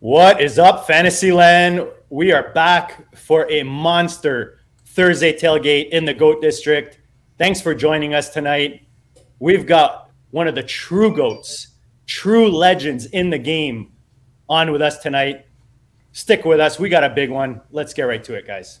What is up, Fantasyland? We are back for a monster Thursday tailgate in the GOAT District. Thanks for joining us tonight. We've got one of the true GOATs, true legends in the game on with us tonight. Stick with us. We got a big one. Let's get right to it, guys.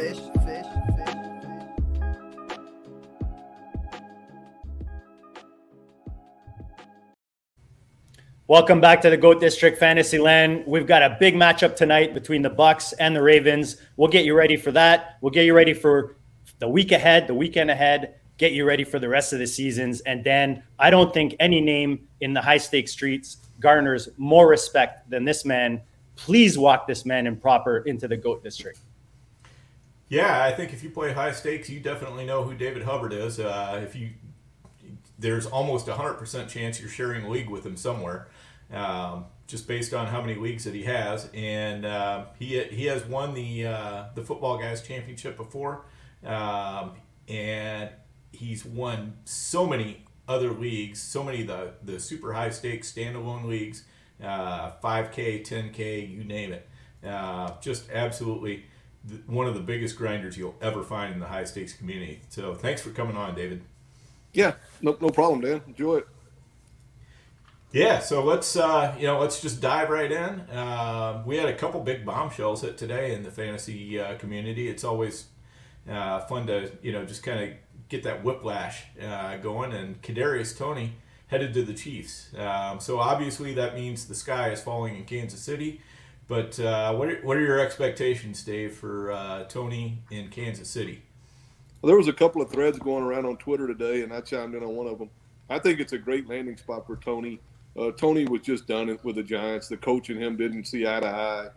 them. Fish. Welcome back to the Goat District Fantasy Land. We've got a big matchup tonight between the Bucs and the Ravens. We'll get you ready for that. We'll get you ready for the week ahead, the weekend ahead, get you ready for the rest of the seasons. And then I don't think any name in the high stakes streets garners more respect than this man. Please walk this man in proper into the Goat District. Yeah, I think if you play high stakes, you definitely know who David Hubbard is. Uh, if you, there's almost a hundred percent chance you're sharing a league with him somewhere um, just based on how many leagues that he has. And uh, he he has won the uh, the football guys championship before, um, and he's won so many other leagues, so many the the super high stakes standalone leagues, uh, 5K, 10K, you name it. Uh, just absolutely one of the biggest grinders you'll ever find in the high stakes community. So thanks for coming on, David. Yeah, no, no problem, Dan. Enjoy it. Yeah, so let's uh, you know let's just dive right in. Uh, we had a couple big bombshells hit today in the fantasy uh, community. It's always uh, fun to you know just kind of get that whiplash uh, going. And Kadarius Toney headed to the Chiefs. Um, so obviously that means the sky is falling in Kansas City. But uh, what are, what are your expectations, Dave, for Toney in Kansas City? Well, there was a couple of threads going around on Twitter today, and I chimed in on one of them. I think it's a great landing spot for Toney. Uh, Toney was just done with the Giants. The coach and him didn't see eye to eye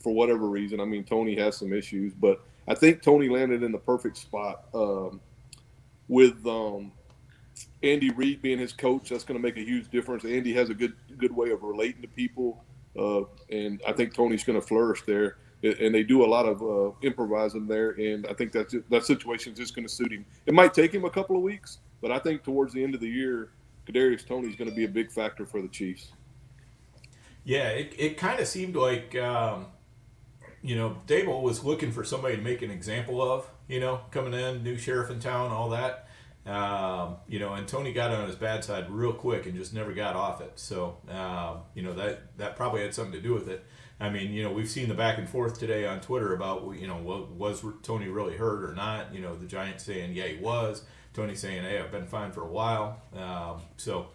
for whatever reason. I mean, Toney has some issues, but I think Toney landed in the perfect spot um, with um, Andy Reid being his coach. That's going to make a huge difference. Andy has a good good way of relating to people, uh, and I think Toney's going to flourish there. And they do a lot of uh, improvising there, and I think that that situation is just going to suit him. It might take him a couple of weeks, but I think towards the end of the year, Kadarius Toney is going to be a big factor for the Chiefs. Yeah, it, it kind of seemed like um, you know Daboll was looking for somebody to make an example of. You know, coming in, new sheriff in town, all that. Um, you know, and Toney got on his bad side real quick and just never got off it. So, um, you know, that that probably had something to do with it. I mean, you know, we've seen the back and forth today on Twitter about, you know, was Toney really hurt or not? You know, the Giants saying, yeah, he was. Toney saying, "Hey, I've been fine for a while." Um, so,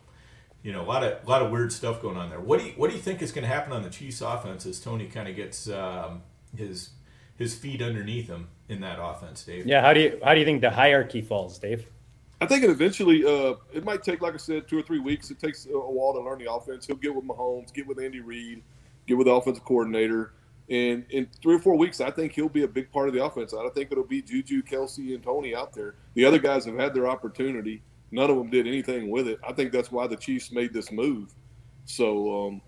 you know, a lot of a lot of weird stuff going on there. What do you what do you think is going to happen on the Chiefs' offense as Toney kind of gets um, his his feet underneath him in that offense, Dave? Yeah, how do you how do you think the hierarchy falls, Dave? I think it eventually uh, it might take, like I said, two or three weeks. It takes a while to learn the offense. He'll get with Mahomes, get with Andy Reid, get with the offensive coordinator. And in three or four weeks, I think he'll be a big part of the offense. I don't think it'll be Juju, Kelce, and Toney out there. The other guys have had their opportunity. None of them did anything with it. I think that's why the Chiefs made this move. So, um,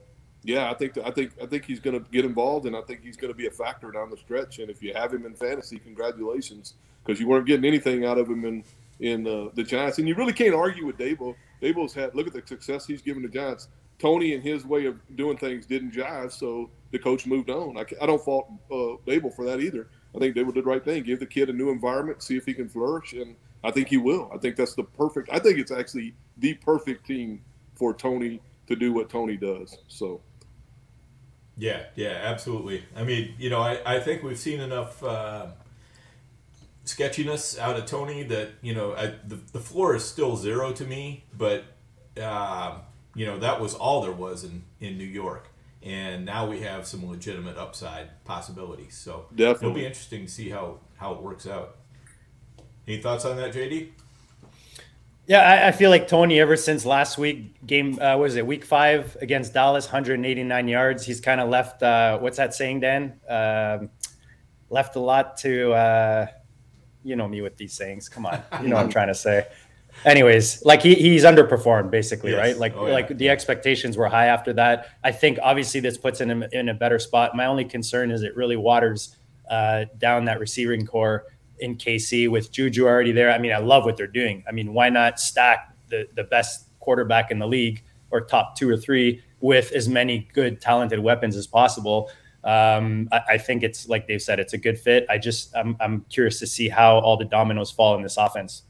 yeah, I think I think I think he's going to get involved, and I think he's going to be a factor down the stretch. And if you have him in fantasy, congratulations, because you weren't getting anything out of him in in uh, the Giants, and you really can't argue with Daboll. Daboll's had look at the success he's given the Giants. Toney and his way of doing things didn't jive, so the coach moved on. I, I don't fault uh, Daboll for that either. I think David did the right thing. Give the kid a new environment, see if he can flourish, and I think he will. I think that's the perfect. I think it's actually the perfect team for Toney to do what Toney does. So. Yeah, yeah, absolutely. I mean, you know, I, I think we've seen enough uh, sketchiness out of Toney that, you know, I, the, the floor is still zero to me, but, uh, you know, that was all there was in, in New York. And now we have some legitimate upside possibilities. So Definitely. it'll be interesting to see how, how it works out. Any thoughts on that, JD? Yeah, I, I, feel like Toney. Ever since last week, game uh, was it week five against Dallas, 189 yards. He's kind of left. Uh, what's that saying, Dan? Um, left a lot to. You know me with these sayings. Come on, you know what I'm trying to say. Anyways, like he, he's underperformed basically, yes. right? Like oh, yeah. like the expectations were high after that. I think obviously this puts him in, in a better spot. My only concern is it really waters uh, down that receiving core in KC with Juju already there. I mean, I love what they're doing. I mean, why not stack the, the best quarterback in the league or top two or three with as many good, talented weapons as possible? Um, I, I, think it's like they've said, it's a good fit. I just, I'm, I'm curious to see how all the dominoes fall in this offense.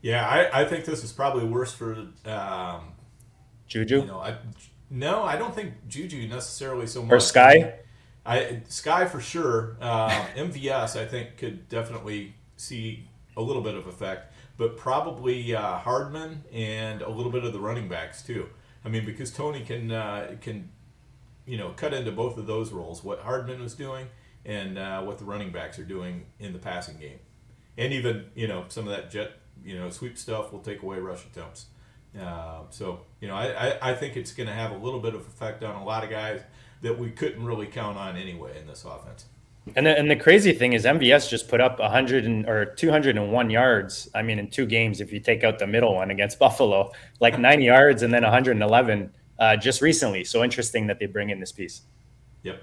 Yeah, I, I think this is probably worse for um, Juju. You know, I, no, I don't think Juju necessarily so much. Or Skyy. I Skyy for sure. Uh, MVS I think could definitely see a little bit of effect, but probably uh, Hardman and a little bit of the running backs too. I mean, because Toney can uh, can you know cut into both of those roles, what Hardman was doing and uh, what the running backs are doing in the passing game, and even you know some of that jet you know sweep stuff will take away rush attempts. Uh, so you know I, I, I think it's going to have a little bit of effect on a lot of guys that we couldn't really count on anyway in this offense. And the, and the crazy thing is MVS just put up 100 and, or 201 yards. I mean, in two games, if you take out the middle one against Buffalo, like 90 yards and then 111 uh, just recently. So interesting that they bring in this piece. Yep.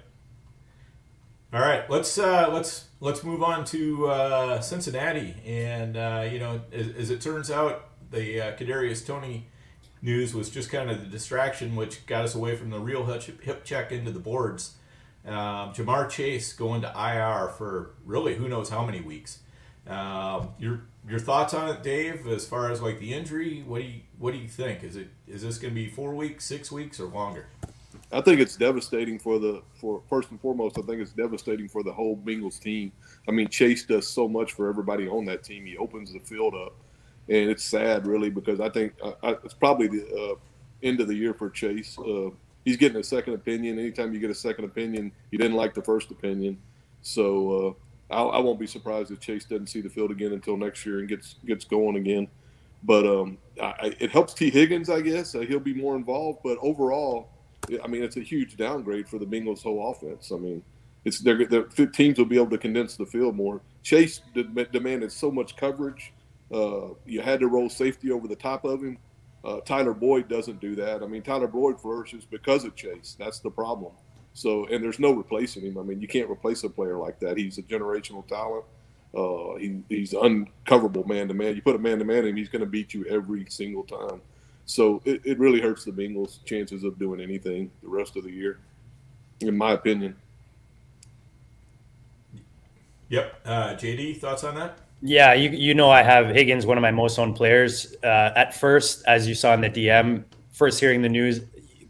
All right, let's uh, let's let's move on to uh, Cincinnati, and uh, you know, as, as, it turns out, the uh, Kadarius Toney news was just kind of the distraction, which got us away from the real hip check into the boards. Um, Ja'Marr Chase going to IR for really who knows how many weeks. Um, your your thoughts on it, Dave? As far as like the injury, what do you what do you think? Is it is this going to be four weeks, six weeks, or longer? I think it's devastating for the for first and foremost. I think it's devastating for the whole Bengals team. I mean, Chase does so much for everybody on that team. He opens the field up and it's sad really because I think uh, it's probably the uh, end of the year for Chase. Uh, he's getting a second opinion. Anytime you get a second opinion, you didn't like the first opinion, so uh, I, I, won't be surprised if Chase doesn't see the field again until next year and gets gets going again. But um, I, it helps T. Higgins, I guess. Uh, he'll be more involved, but overall, I mean, it's a huge downgrade for the Bengals' whole offense. I mean. It's, they're, teams will be able to condense the field more. Chase demanded so much coverage uh, you had to roll safety over the top of him. Uh, Tyler Boyd doesn't do that. I mean, Tyler Boyd flourishes because of Chase. That's the problem. So, and there's no replacing him. I mean, you can't replace a player like that. He's a generational talent. Uh, he, he's uncoverable man to man. You put a man to man in him, he's going to beat you every single time. So it, it really hurts the Bengals' chances of doing anything the rest of the year, in my opinion. Yep. Uh, JD, thoughts on that? Yeah, you you know I have Higgins, one of my most owned players. Uh, at first, as you saw in the DM, first hearing the news,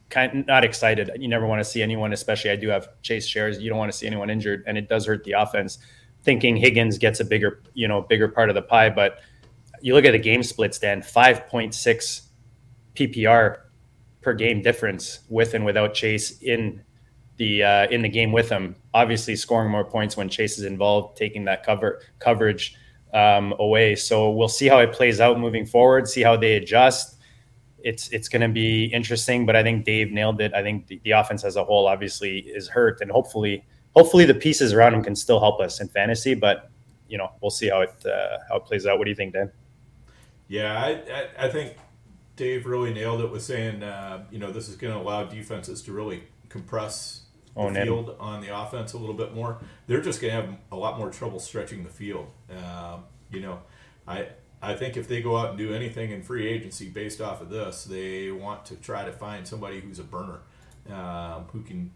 kind not excited. You never want to see anyone, especially I do have Chase shares. You don't want to see anyone injured, and it does hurt the offense. Thinking Higgins gets a bigger, you know, bigger part of the pie, but you look at the game splits, Dan, five point six PPR per game difference with and without Chase in the uh, in the game with him. Obviously, scoring more points when Chase is involved, taking that cover coverage um, away. So we'll see how it plays out moving forward. See how they adjust. It's it's going to be interesting, but I think Dave nailed it. I think the, the, offense as a whole obviously is hurt, and hopefully, hopefully the pieces around him can still help us in fantasy. But you know, we'll see how it uh, how it plays out. What do you think, Dan? Yeah, I, I, I think Dave really nailed it with saying, uh, you know, this is going to allow defenses to really compress the field on the offense a little bit more. They're just going to have a lot more trouble stretching the field. Uh, you know, I I think if they go out and do anything in free agency based off of this, they want to try to find somebody who's a burner, uh, who can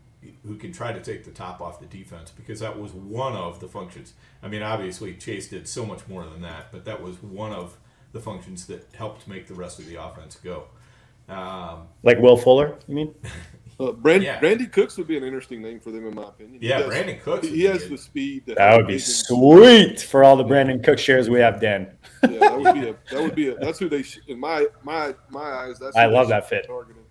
who can try to take the top off the defense because that was one of the functions. I mean, obviously Chase did so much more than that, but that was one of the functions that helped make the rest of the offense go. Um, like Will Fuller, you mean? Uh, Brand, yeah. Brandin Cooks would be an interesting name for them, in my opinion. Yeah, has, Brandin Cooks. He, has the speed. That, that would be sweet for all the Brandin Cook shares we have, Dan. yeah, that would be a. That would be a. That's who they. in my my my eyes. That's. I love that fit. Targeting.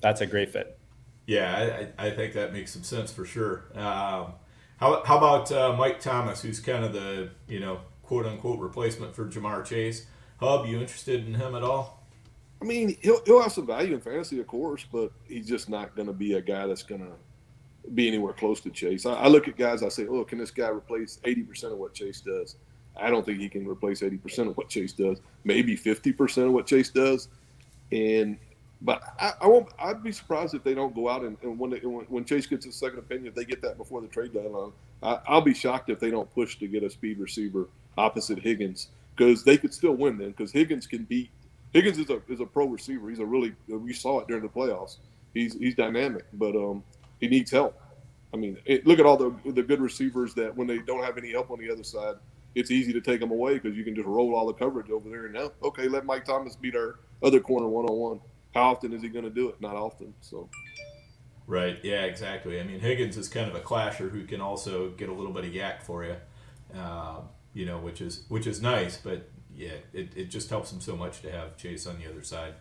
That's a great fit. Yeah, I, I think that makes some sense for sure. Um, how, how about uh, Mike Thomas, who's kind of the you know quote unquote replacement for Ja'Marr Chase? Hub, you interested in him at all? I mean, he'll he'll have some value in fantasy, of course, but he's just not going to be a guy that's going to be anywhere close to Chase. I, I, look at guys, I say, oh, can this guy replace eighty percent of what Chase does? I don't think he can replace eighty percent of what Chase does. Maybe fifty percent of what Chase does, and but I, I, won't. I'd be surprised if they don't go out and, and when, they, when, when Chase gets his second opinion, if they get that before the trade deadline, I, will be shocked if they don't push to get a speed receiver opposite Higgins because they could still win then because Higgins can beat. Higgins is a is a pro receiver. He's a really we saw it during the playoffs. He's he's dynamic, but um he needs help. I mean, it, look at all the the good receivers that when they don't have any help on the other side, it's easy to take them away because you can just roll all the coverage over there and now okay, let Mike Thomas beat our other corner one on one how often is he going to do it? Not often. So. Right. Yeah. Exactly. I mean, Higgins is kind of a clasher who can also get a little bit of YAC for you. Uh, you know, which is which is nice, but yeah, it, it just helps him so much to have Chase on the other side.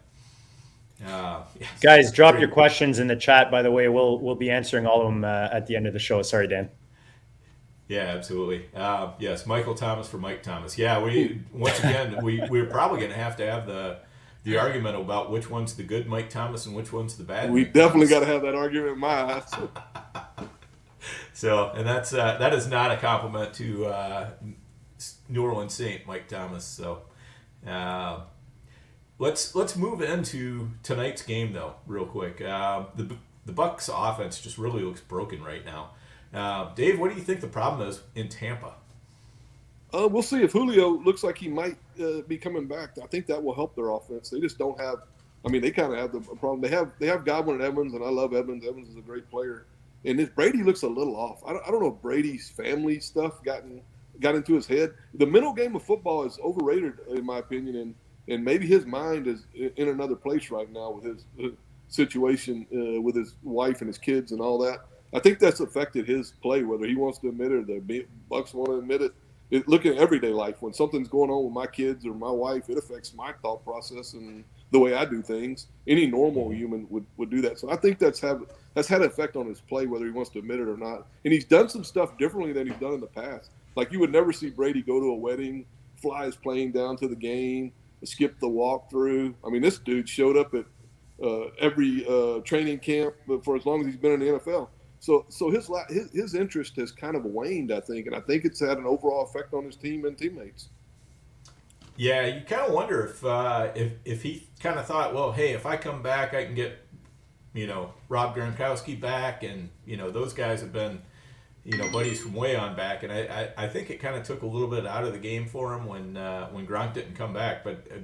Uh, yes. Guys, drop your questions in the chat. By the way, we'll we'll be answering all of them uh, at the end of the show. Sorry, Dan. Yeah, absolutely. Uh, yes, Michael Thomas for Mike Thomas. Yeah, we once again we we're probably going to have to have the the argument about which one's the good Mike Thomas and which one's the bad. We Mike definitely got to have that argument in my eyes. so, and that's uh, that is not a compliment to uh, New Orleans Saint Mike Thomas. So, uh, let's let's move into tonight's game though, real quick. Uh, the the Bucs offense just really looks broken right now. Uh, Dave, what do you think the problem is in Tampa? Uh, we'll see if Julio looks like he might uh, be coming back. I think that will help their offense. They just don't have. I mean, they kind of have the problem. They have they have Godwin and Evans, and I love Evans. Evans is a great player, and if Brady looks a little off. I don't, I don't know if Brady's family stuff gotten got into his head. The mental game of football is overrated, in my opinion, and and maybe his mind is in another place right now with his, his situation uh, with his wife and his kids and all that. I think that's affected his play, whether he wants to admit it or the Bucs want to admit it it, look at everyday life. When something's going on with my kids or my wife, it affects my thought process and the way I do things. Any normal mm-hmm. human would, would do that. So I think that's have that's had an effect on his play, whether he wants to admit it or not. And he's done some stuff differently than he's done in the past. Like you would never see Brady go to a wedding, fly his plane down to the game, skip the walkthrough. I mean, this dude showed up at uh, every uh, training camp for as long as he's been in the NFL. So so his his his interest has kind of waned, I think, and I think it's had an overall effect on his team and teammates. Yeah, you kind of wonder if uh, if if he kind of thought, well, hey, if I come back, I can get you know Rob Gronkowski back, and you know those guys have been you know buddies from way on back, and I I, I think it kind of took a little bit out of the game for him when uh, when Gronk didn't come back. But uh,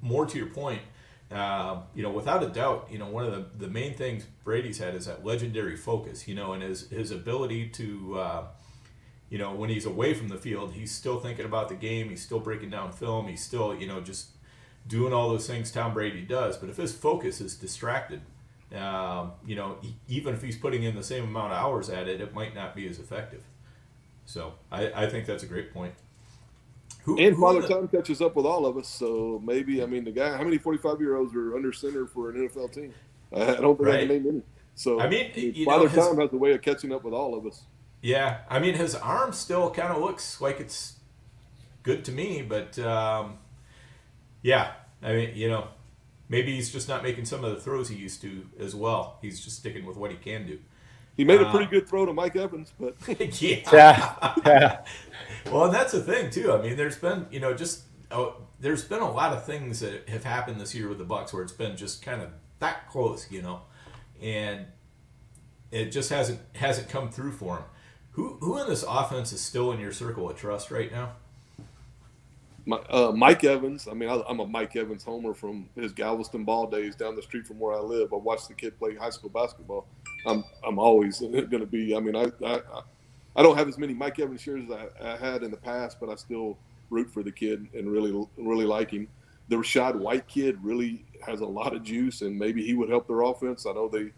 more to your point, uh, you know, without a doubt, you know, one of the, the main things Brady's had is that legendary focus, you know, and his, his ability to, uh, you know, when he's away from the field, he's still thinking about the game. He's still breaking down film. He's still, you know, just doing all those things Tom Brady does. But if his focus is distracted, um, you know, even if he's putting in the same amount of hours at it, it might not be as effective. So I, I think that's a great point. Who, and Father the... Time catches up with all of us, so maybe I mean the guy. How many forty-five year olds are under center for an NFL team? I don't think right. I can name any. So I mean, Father know, his... Time has a way of catching up with all of us. Yeah, I mean his arm still kind of looks like it's good to me, but um, yeah, I mean you know maybe he's just not making some of the throws he used to as well. He's just sticking with what he can do. He made a pretty uh, good throw to Mike Evans, but yeah. yeah. yeah. Well, and that's the thing too. I mean, there's been you know just oh, there's been a lot of things that have happened this year with the Bucs where it's been just kind of that close, you know, and it just hasn't hasn't come through for him. Who who in this offense is still in your circle of trust right now? Uh, Mike Evans. I mean, I, am a Mike Evans homer from his Galveston ball days down the street from where I live. I watched the kid play high school basketball. I'm I'm always going to be. I mean, I, I I don't have as many Mike Evans shares as I, I, had in the past, but I still root for the kid and really really like him. The Rachaad White kid really has a lot of juice, and maybe he would help their offense. I know they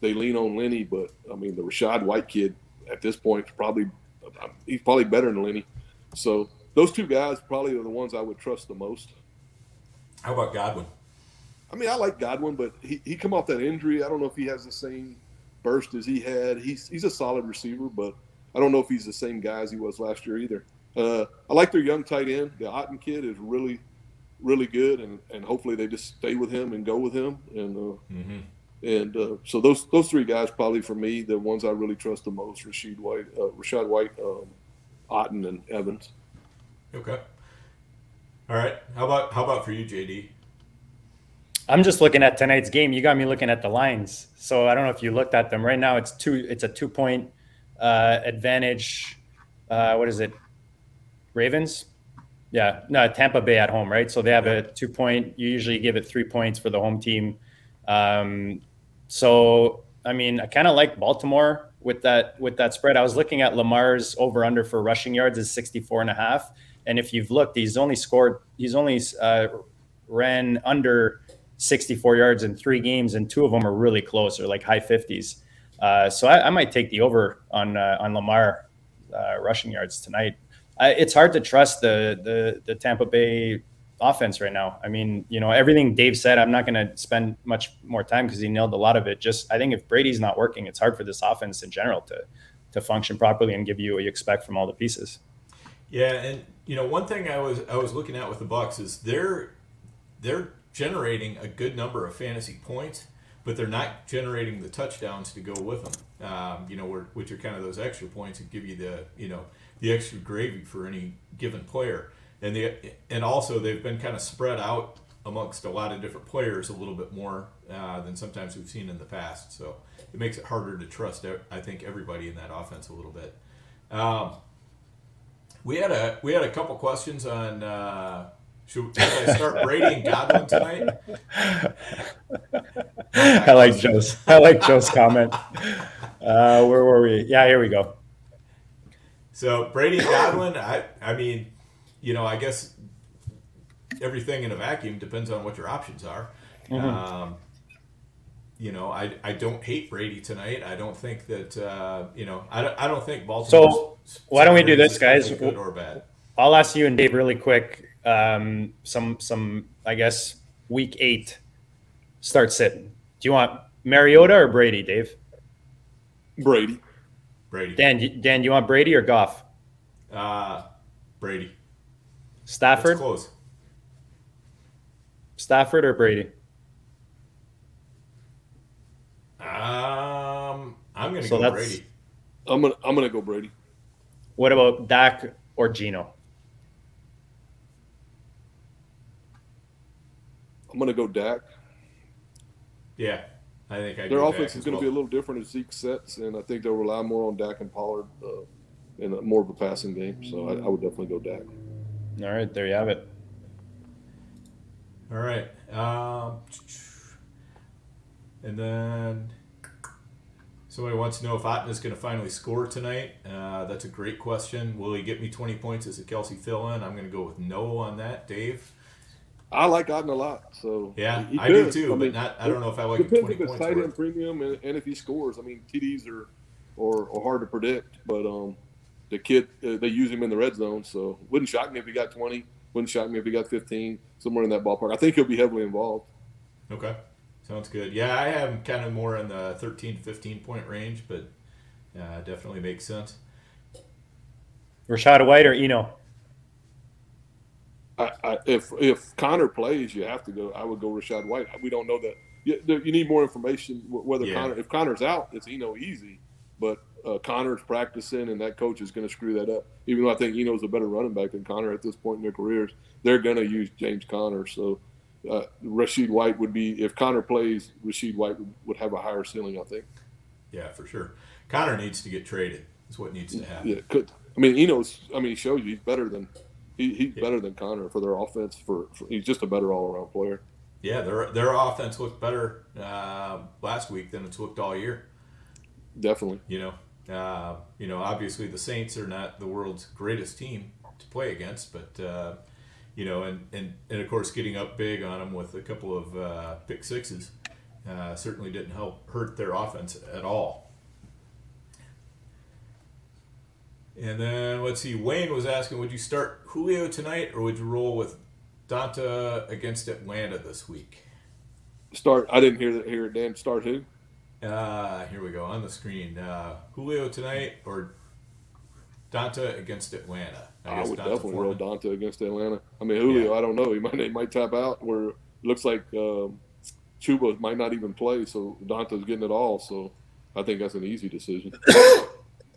they lean on Lenny, but I mean the Rachaad White kid at this point is probably he's probably better than Lenny. So those two guys probably are the ones I would trust the most. How about Godwin? I mean, I like Godwin, but he, he come off that injury. I don't know if he has the same burst as he had. He's he's a solid receiver, but I don't know if he's the same guy as he was last year either. Uh, I like their young tight end. The Otton kid is really, really good, and, and hopefully they just stay with him and go with him. And uh, mm-hmm. and uh, so those those three guys probably for me the ones I really trust the most: Rachaad White, uh, Rachaad White, um, Otton, and Evans. Okay. All right. How about how about for you, JD? I'm just looking at tonight's game. You got me looking at the lines. So I don't know if you looked at them. Right now, it's two. It's a two point uh, advantage. Uh, what is it? Ravens. Yeah, no, Tampa Bay at home, right? So they have a two point. You usually give it three points for the home team. Um, so I mean, I kind of like Baltimore with that with that spread. I was looking at Lamar's over under for rushing yards is 64 and a half. And if you've looked, he's only scored, he's only uh, ran under 64 yards in three games, and two of them are really close, or like high 50s. Uh, so I, I, might take the over on uh, on Lamar uh, rushing yards tonight. I, it's hard to trust the, the the Tampa Bay offense right now. I mean, you know, everything Dave said. I'm not going to spend much more time because he nailed a lot of it. Just I think if Brady's not working, it's hard for this offense in general to to function properly and give you what you expect from all the pieces. Yeah, and you know, one thing I was I was looking at with the Bucs is they're they're generating a good number of fantasy points, but they're not generating the touchdowns to go with them. Um, you know, which are kind of those extra points that give you the you know the extra gravy for any given player. And the and also they've been kind of spread out amongst a lot of different players a little bit more uh, than sometimes we've seen in the past. So it makes it harder to trust. I think everybody in that offense a little bit. Um, we had a we had a couple questions on. Uh, should, should I start Brady and Godwin tonight? I like Joe's. I like Joe's comment. Uh, where were we? Yeah, here we go. So Brady and Godwin. I I mean, you know, I guess everything in a vacuum depends on what your options are. Mm-hmm. Um, you know, I, I don't hate Brady tonight. I don't think that uh, you know I don't, I don't think Baltimore. So why don't we do this, guys? Good or bad? I'll ask you and Dave really quick. Um, some some I guess week eight start sitting. Do you want Mariota or Brady, Dave? Brady. Brady. Dan, Dan, you want Brady or Goff? Uh, Brady. Stafford. That's close. Stafford or Brady? Um, I'm gonna so go Brady. I'm gonna I'm gonna go Brady. What about Dak or Geno? I'm gonna go Dak. Yeah, I think I their offense is going to well. be a little different as Zeke sets, and I think they'll rely more on Dak and Pollard uh, in a, more of a passing game. So I, I, would definitely go Dak. All right, there you have it. All right, um, and then Somebody wants to know if Otton is going to finally score tonight. Uh, that's a great question. Will he get me 20 points as a Kelce fill in? I'm going to go with no on that. Dave? I like Otton a lot. So yeah, I do too. I mean, but not, I don't know if I like depends if it's tight end premium and, and, if he scores. I mean, TDs are or, or hard to predict, but um, the kid uh, they use him in the red zone, so wouldn't shock me if he got 20. Wouldn't shock me if he got 15, somewhere in that ballpark. I think he'll be heavily involved. Okay. Sounds good. Yeah, I have kind of more in the 13 to 15 point range, but uh, definitely makes sense. Rachaad White or Eno? I, I, if if Conner plays, you have to go. I would go Rachaad White. We don't know that. You, you need more information whether yeah. Conner. If Conner's out, it's Eno easy, but uh, Conner's practicing, and that coach is going to screw that up. Even though I think Eno's a better running back than Conner at this point in their careers, they're going to use James Conner. So uh, Rachaad White would be if Conner plays. Rachaad White would, would have a higher ceiling, I think. Yeah, for sure. Conner needs to get traded. Is what needs to happen. Yeah, could. I mean, Eno's. I mean, he shows you he's better than he, he's yeah. better than Conner for their offense. For, for he's just a better all around player. Yeah, their their offense looked better uh, last week than it's looked all year. Definitely. You know, uh, you know, obviously the Saints are not the world's greatest team to play against, but uh, you know, and, and and of course getting up big on them with a couple of uh, pick sixes uh, certainly didn't help hurt their offense at all. And then let's see, Wayne was asking, would you start Julio tonight or would you roll with D'Onta against Atlanta this week? Start. I didn't hear that. Hear it. Dan. Start who? Uh, here we go on the screen. Uh, Julio tonight or D'Onta against Atlanta? I, I would D'Onta definitely roll D'Onta against Atlanta. I mean Julio. Yeah. I don't know. He might he might tap out. Where it looks like um, Chuba might not even play, so D'Onta's getting it all. So I think that's an easy decision. yep.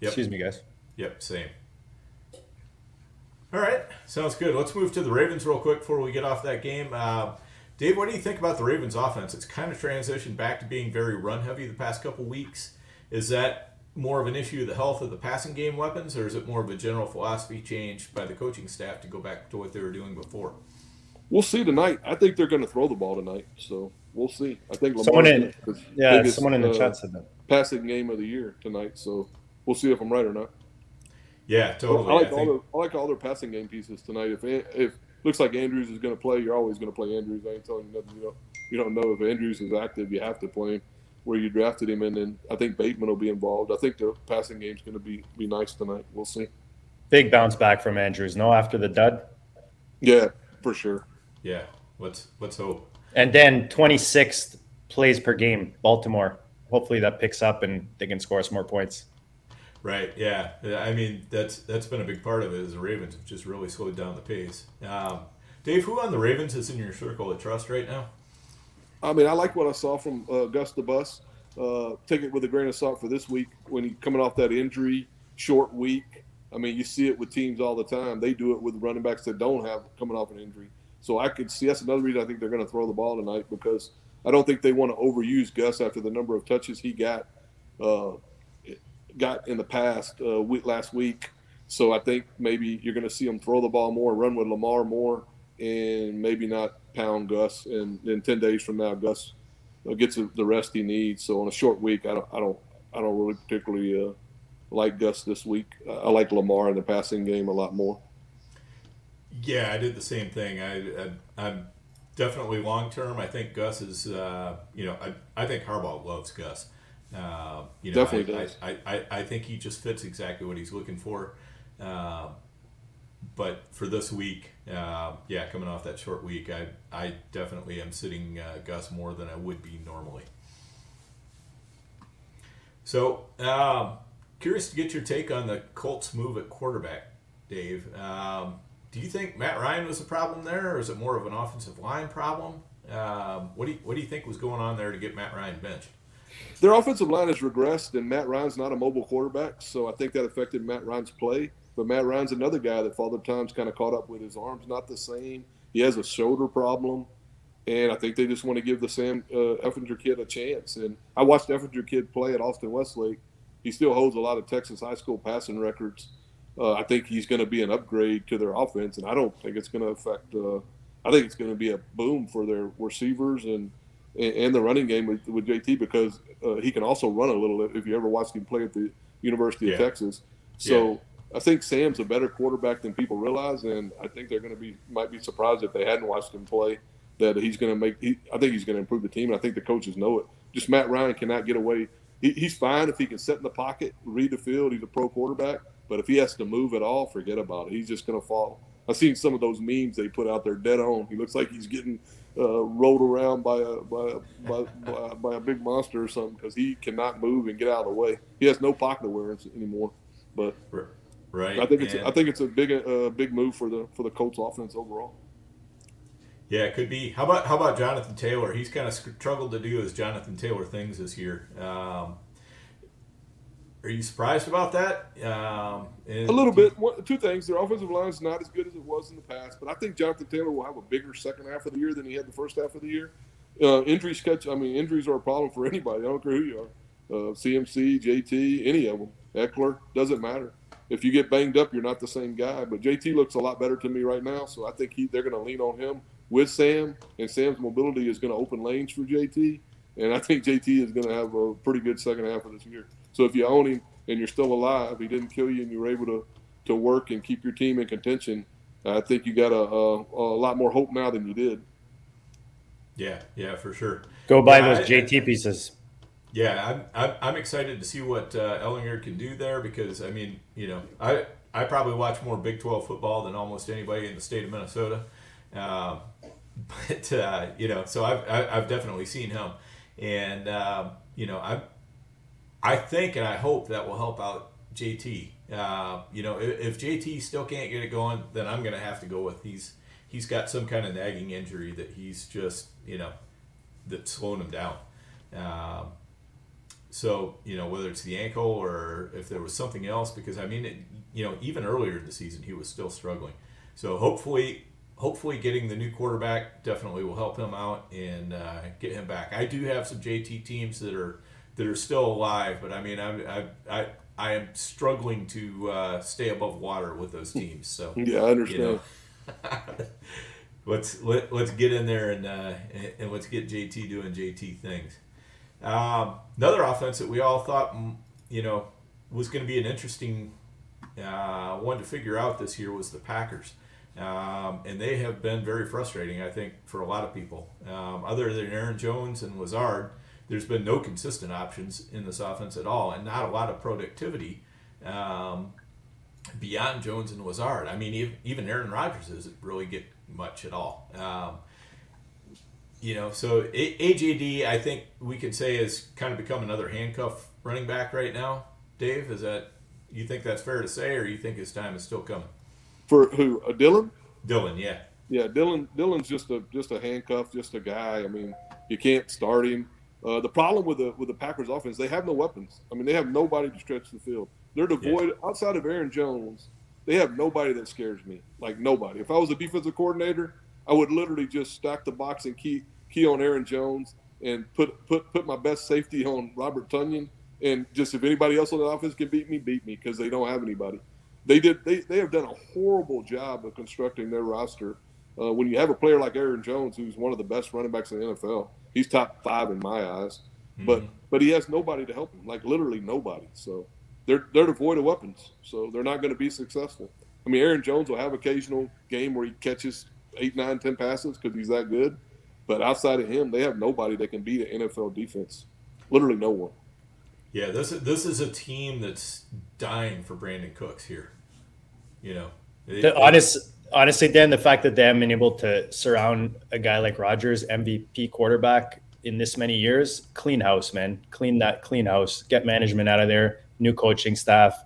Excuse me, guys. Yep, same. All right, sounds good. Let's move to the Ravens real quick before we get off that game. Uh, Dave, what do you think about the Ravens offense? It's kind of transitioned back to being very run heavy the past couple weeks. Is that more of an issue of the health of the passing game weapons, or is it more of a general philosophy change by the coaching staff to go back to what they were doing before? We'll see tonight. I think they're going to throw the ball tonight, so we'll see. I think Lamar someone in, yeah, biggest, someone in the uh, chat said that passing game of the year tonight. So we'll see if I'm right or not. Yeah, totally. I like I all think... the I like all their passing game pieces tonight. If if looks like Andrews is going to play, you're always going to play Andrews. I ain't telling you nothing. You know, you don't know if Andrews is active. You have to play him where you drafted him, and then I think Bateman will be involved. I think the passing game's going to be be nice tonight. We'll see. Big bounce back from Andrews. No, after the dud. Yeah, for sure. Yeah, let's let's hope. And then 26th plays per game, Baltimore. Hopefully that picks up and they can score us more points. Right. Yeah. I mean, that's that's been a big part of it. Is the Ravens have just really slowed down the pace. Um, Dave, who on the Ravens is in your circle of trust right now? I mean, I like what I saw from uh, Gus the Bus. Uh, take it with a grain of salt for this week when he's coming off that injury, short week. I mean, you see it with teams all the time. They do it with running backs that don't have coming off an injury. So I could see that's another reason I think they're going to throw the ball tonight because I don't think they want to overuse Gus after the number of touches he got. Uh, got in the past uh, week, last week. So I think maybe you're going to see them throw the ball more, run with Lamar more, and maybe not pound Gus. And then 10 days from now, Gus gets the rest he needs. So on a short week, I don't, I don't, I don't really particularly uh, like Gus this week. I like Lamar in the passing game a lot more. Yeah, I did the same thing. I, I am definitely long term. I think Gus is, uh, you know, I, I think Harbaugh loves Gus. Uh, you know, Definitely I, does. I, I, I, think he just fits exactly what he's looking for. Uh, but for this week, uh, yeah, coming off that short week, I, I definitely am sitting uh, Gus more than I would be normally. So, um, curious to get your take on the Colts move at quarterback, Dave. Um, do you think Matt Ryan was the problem there, or is it more of an offensive line problem? Um, what do you, what do you think was going on there to get Matt Ryan benched? Their offensive line has regressed, and Matt Ryan's not a mobile quarterback, so I think that affected Matt Ryan's play. But Matt Ryan's another guy that Father Time's kind of caught up with. His arm's not the same. He has a shoulder problem, and I think they just want to give the Sam uh, Ehlinger kid a chance. And I watched Ehlinger kid play at Austin Westlake. He still holds a lot of Texas high school passing records. Uh, I think he's going to be an upgrade to their offense, and I don't think it's going to affect. Uh, I think it's going to be a boom for their receivers and and the running game with, with JT because uh, he can also run a little. If you ever watched him play at the University yeah. of Texas, so. I think Sam's a better quarterback than people realize, and I think they're going to be might be surprised if they hadn't watched him play that he's going to make. He, I think he's going to improve the team, and I think the coaches know it. Just Matt Ryan cannot get away. He, he's fine if he can sit in the pocket, read the field. He's a pro quarterback, but if he has to move at all, forget about it. He's just going to fall. I've seen some of those memes they put out there dead on. He looks like he's getting uh, rolled around by a by, by, by, by, a big monster or something because he cannot move and get out of the way. He has no pocket awareness anymore. But right, I think it's and, I think it's a big uh, big move for the for the Colts offense overall. Yeah, it could be. How about how about Jonathan Taylor? He's kind of struggled to do his Jonathan Taylor things this year. Um, are you surprised about that? Um, a little bit. One, two things: their offensive line is not as good as it was in the past, but I think Jonathan Taylor will have a bigger second half of the year than he had the first half of the year. Uh, injuries catch. I mean, injuries are a problem for anybody. I don't care who you are. Uh, CMC, JT, any of them. Ekeler doesn't matter. If you get banged up, you're not the same guy. But JT looks a lot better to me right now, so I think he, they're going to lean on him with Sam, and Sam's mobility is going to open lanes for JT. And I think JT is going to have a pretty good second half of this year. So if you own him and you're still alive, he didn't kill you, and you were able to to work and keep your team in contention. I think you got a, a, a lot more hope now than you did. Yeah, yeah, for sure. Go buy Yeah, those I- JT pieces. Yeah, I'm, I'm, excited to see what uh, Ehlinger can do there because I mean, you know, I I probably watch more Big 12 football than almost anybody in the state of Minnesota, um, but uh, you know, so I've I've definitely seen him, and um, you know, I I think and I hope that will help out JT. Uh, you know, if, if JT still can't get it going, then I'm going to have to go with he's he's got some kind of nagging injury that he's just you know that's slowing him down. Um, so you know whether it's the ankle or if there was something else, because I mean, it, you know, even earlier in the season he was still struggling. So hopefully, hopefully getting the new quarterback definitely will help him out and uh, get him back. I do have some JT teams that are that are still alive, but I mean, I'm, I I I am struggling to uh, stay above water with those teams. So Yeah, I understand. you know, let's let, let's get in there and, uh, and and let's get JT doing JT things. Um, another offense that we all thought mm, you know was going to be an interesting uh, one to figure out this year was the Packers. Um, and they have been very frustrating, I think, for a lot of people. Um, other than Aaron Jones and Lazard, there's been no consistent options in this offense at all, and not a lot of productivity um, beyond Jones and Lazard. I mean, even Aaron Rodgers doesn't really get much at all. You know, so AJD, I think we could say has kind of become another handcuff running back right now. Dave, is that you think that's fair to say, or you think his time is still coming? For who? Uh, Dylan? Dylan, yeah, Yeah, Dylan. Dylan's just a just a handcuff, just a guy. I mean, you can't start him. Uh, the problem with the with the Packers offense, they have no weapons. I mean, they have nobody to stretch the field. They're devoid outside of Aaron Jones. They have nobody that scares me. Like nobody. If I was a defensive coordinator, I would literally just stack the box and key key on Aaron Jones and put put put my best safety on Robert Tonyan. And just if anybody else on the offense can beat me, beat me because they don't have anybody. They did. They, they have done a horrible job of constructing their roster. Uh, when you have a player like Aaron Jones, who's one of the best running backs in the NFL, he's top five in my eyes. But but he has nobody to help him, like literally nobody. So they're they're devoid of weapons. So they're not going to be successful. I mean, Aaron Jones will have occasional game where he catches eight, nine, ten passes because he's that good. But outside of him, they have nobody that can beat an NFL defense. Literally no one. yeah. This is this is a team that's dying for Brandin Cooks here. You know, It- The honest, honestly, Dan, the fact that they haven't been able to surround a guy like Rodgers, MVP quarterback, in this many years, clean house, man, clean that clean house, get management out of there, new coaching staff.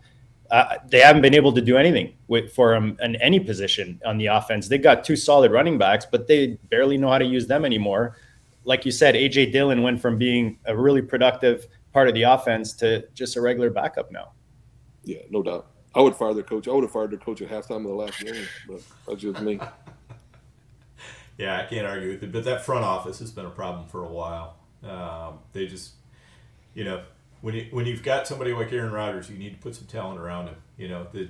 Uh, they haven't been able to do anything with for him in any position on the offense. They've got two solid running backs, but they barely know how to use them anymore. Like you said, AJ Dillon went from being a really productive part of the offense to just a regular backup now. Yeah, no doubt. I would fire their coach. I would have fired their coach at halftime of the last game, but that's just me. Yeah, I can't argue with it. But that front office has been a problem for a while. Um, they just, you know, when you when you've got somebody like Aaron Rodgers, you need to put some talent around him. You know, the,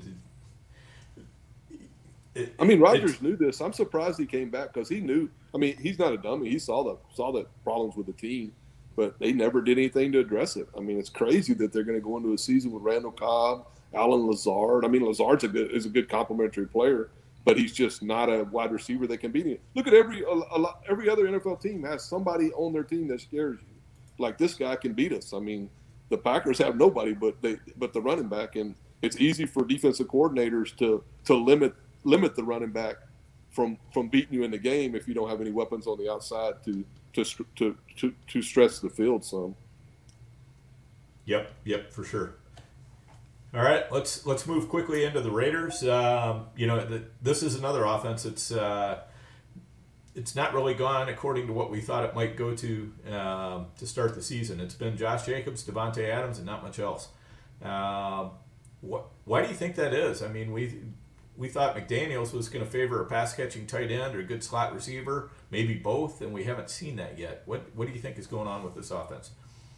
it, I mean, Rodgers knew this. I'm surprised he came back because he knew. I mean, he's not a dummy. He saw the saw the problems with the team, but they never did anything to address it. I mean, it's crazy that they're going to go into a season with Randall Cobb, Allen Lazard. I mean, Lazard's a good is a good complementary player, but he's just not a wide receiver that can beat him. Look at every a, a lot, every other NFL team has somebody on their team that scares you. Like this guy can beat us. I mean, the Packers have nobody but they but the running back, and it's easy for defensive coordinators to to limit limit the running back from from beating you in the game if you don't have any weapons on the outside to to to to, to stress the field some. Yep, yep, for sure. All right, let's let's move quickly into the Raiders. Um, you know, the, this is another offense It's uh, it's not really gone according to what we thought it might go to um, to start the season. It's been Josh Jacobs, Davante Adams, and not much else. Um, what, why do you think that is? I mean, we we thought McDaniels was going to favor a pass catching tight end or a good slot receiver, maybe both, and we haven't seen that yet. What what do you think is going on with this offense?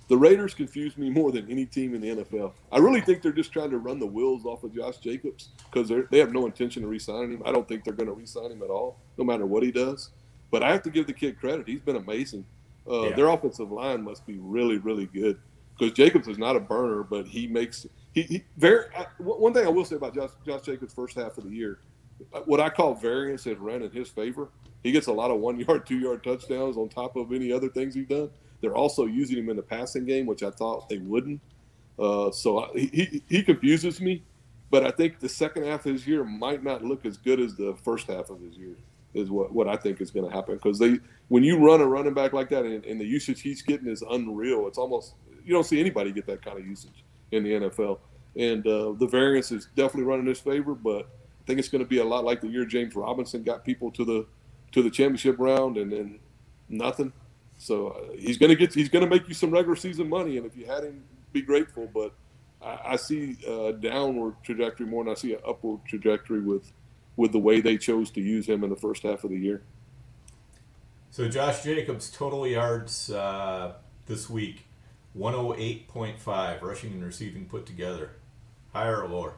The Raiders confuse me more than any team in the NFL. I really think they're just trying to run the wheels off of Josh Jacobs because they have no intention of re-signing him. I don't think they're going to re-sign him at all, no matter what he does. But I have to give the kid credit; he's been amazing. Uh, Yeah. Their offensive line must be really, really good. because Jacobs is not a burner, but he makes he, he very. I, one thing I will say about Josh, Josh Jacobs' first half of the year, uh, what I call variance has ran in his favor. He gets a lot of one yard, two yard touchdowns on top of any other things he's done. They're also using him in the passing game, which I thought they wouldn't. Uh, so I, he he confuses me, but I think the second half of his year might not look as good as the first half of his year. Is what, what I think is going to happen because they when you run a running back like that and, and the usage he's getting is unreal. It's almost you don't see anybody get that kind of usage in the NFL. And uh, the variance is definitely running his favor, but I think it's going to be a lot like the year James Robinson got people to the to the championship round and then nothing. So uh, he's going to get he's going to make you some regular season money, and if you had him, be grateful. But I, I see a downward trajectory more than I see an upward trajectory with with the way they chose to use him in the first half of the year. So Josh Jacobs total yards uh, this week 108.5 rushing and receiving put together. Higher or lower?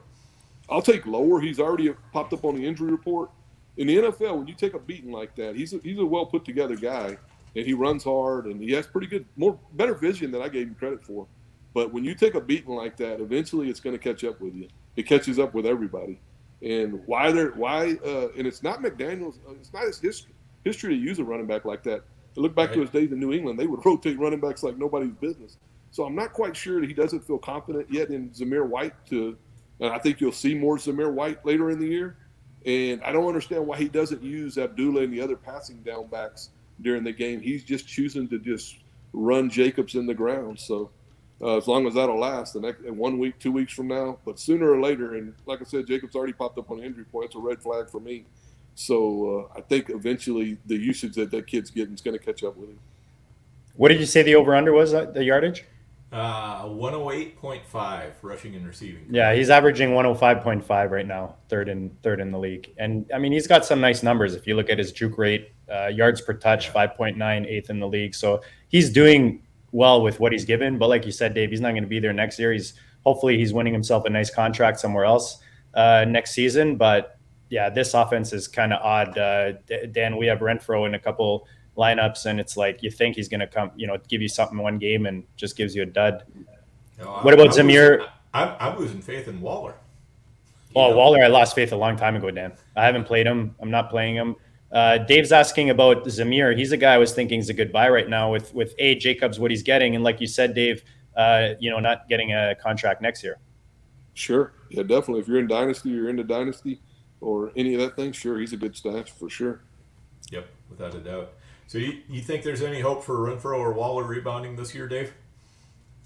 I'll take lower. He's already popped up on the injury report. In the NFL, when you take a beating like that, he's a, he's a well put together guy, and he runs hard, and he has pretty good, more better vision than I gave him credit for. But when you take a beating like that, eventually it's going to catch up with you. It catches up with everybody. And why they're why uh, and it's not McDaniels'. Uh, it's not his history history to use a running back like that. look back right. to his days in New England, they would rotate running backs like nobody's business. So I'm not quite sure that he doesn't feel confident yet in Zamir White. To, and I think you'll see more Zamir White later in the year. And I don't understand why he doesn't use Abdullah and the other passing down backs during the game. He's just choosing to just run Jacobs in the ground. So uh, as long as that'll last, the next one week, two weeks from now, but sooner or later, and like I said, Jacobs already popped up on the injury point. It's a red flag for me. So uh, I think eventually the usage that that kid's getting is going to catch up with him. What did you say the over under was uh, the yardage? Uh, 108.5 rushing and receiving. Yeah, he's averaging 105.5 right now, third in third in the league. And I mean, he's got some nice numbers. If you look at his juke rate, uh, yards per touch, yeah. 5.9, eighth in the league. So he's doing well with what he's given. But like you said, Dave, he's not going to be there next year. He's hopefully he's winning himself a nice contract somewhere else uh, next season. But yeah, this offense is kind of odd. Uh, Dan, we have Renfrow in a couple lineups, and it's like you think he's going to come, you know, give you something one game and just gives you a dud. No, what about I'm Zamir? I'm, losing faith in Waller. Oh, Waller, I lost faith a long time ago, Dan. I haven't played him. I'm not playing him. Uh, Dave's asking about Zamir. He's a guy I was thinking is a good buy right now with with A Jacobs, what he's getting, and like you said, Dave, uh, you know, not getting a contract next year. Sure, yeah, definitely. If you're in dynasty, you're into dynasty, or any of that thing. Sure, he's a good stash for sure. Yep, without a doubt. So you, you think there's any hope for Renfrow or Waller rebounding this year, Dave?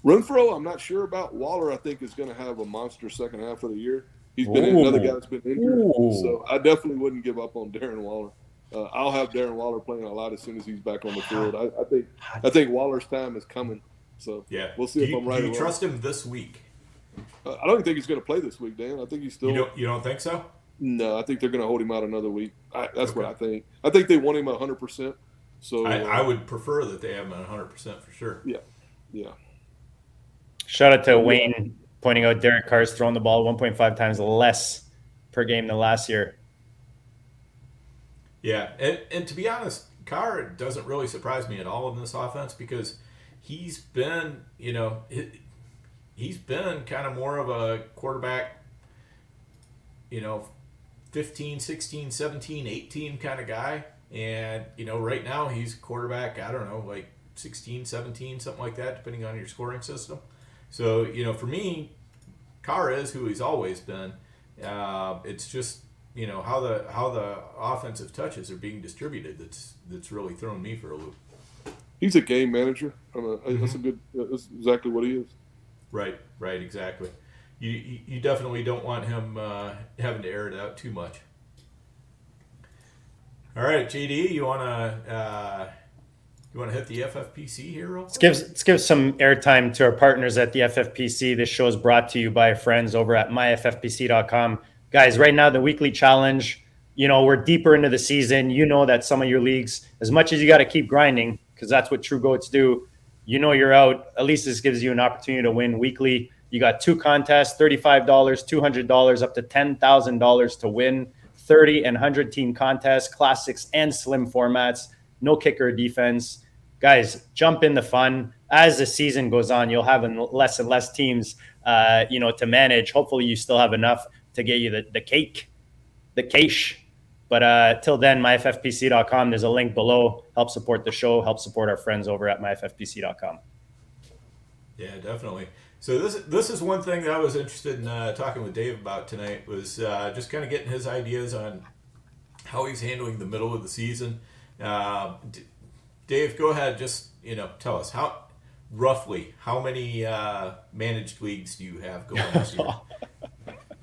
Renfrow, I'm not sure about. Waller, I think, is going to have a monster second half of the year. He's been Ooh. another guy that's been injured, Ooh. so I definitely wouldn't give up on Darren Waller. Uh, I'll have Darren Waller playing a lot as soon as he's back on the field. I, I think I think Waller's time is coming. So yeah, we'll see do if you, I'm right. Do you trust him this week? Uh, I don't think he's going to play this week, Dan. I think he's still. You don't, you don't think so? No, I think they're going to hold him out another week. I, that's okay. what I think. I think they want him 100. percent so I, I, would prefer that they have him at 100 percent for sure. Yeah, yeah. Shout out to Wayne pointing out Derek Carr's throwing the ball 1.5 times less per game than last year. Yeah, and, and to be honest, Carr doesn't really surprise me at all in this offense because he's been, you know, he's been kind of more of a quarterback, you know, 15, 16, 17, 18 kind of guy and, you know, right now he's quarterback, I don't know, like 16, 17, something like that, depending on your scoring system. So, you know, for me, Carr is who he's always been. Uh, it's just, you know, how the how the offensive touches are being distributed that's that's really thrown me for a loop. He's a game manager. A, mm-hmm. That's a good. That's exactly what he is. Right. Right. Exactly. You you definitely don't want him uh, having to air it out too much. All right, JD, you wanna uh, you wanna hit the FFPC here? Real let's give let's give some airtime to our partners at the FFPC. This show is brought to you by friends over at myffpc.com. Guys, right now the weekly challenge. You know we're deeper into the season. You know that some of your leagues, as much as you got to keep grinding, because that's what true goats do. You know you're out. At least this gives you an opportunity to win weekly. You got two contests, thirty-five dollars, two hundred dollars, up to ten thousand dollars to win. 30 and 100 team contests, classics and slim formats, no kicker defense. Guys, jump in the fun. as the season goes on, you'll have less and less teams, uh, you know, to manage. Hopefully, you still have enough to get you the, the cake, the cash. But uh, till then, myffpc.com. There's a link below. Help support the show. Help support our friends over at myffpc.com. Yeah, definitely. So this this is one thing that I was interested in uh, talking with Dave about tonight was uh, just kind of getting his ideas on how he's handling the middle of the season. Uh, D- Dave, go ahead. Just you know, tell us how roughly how many uh, managed leagues do you have going this year?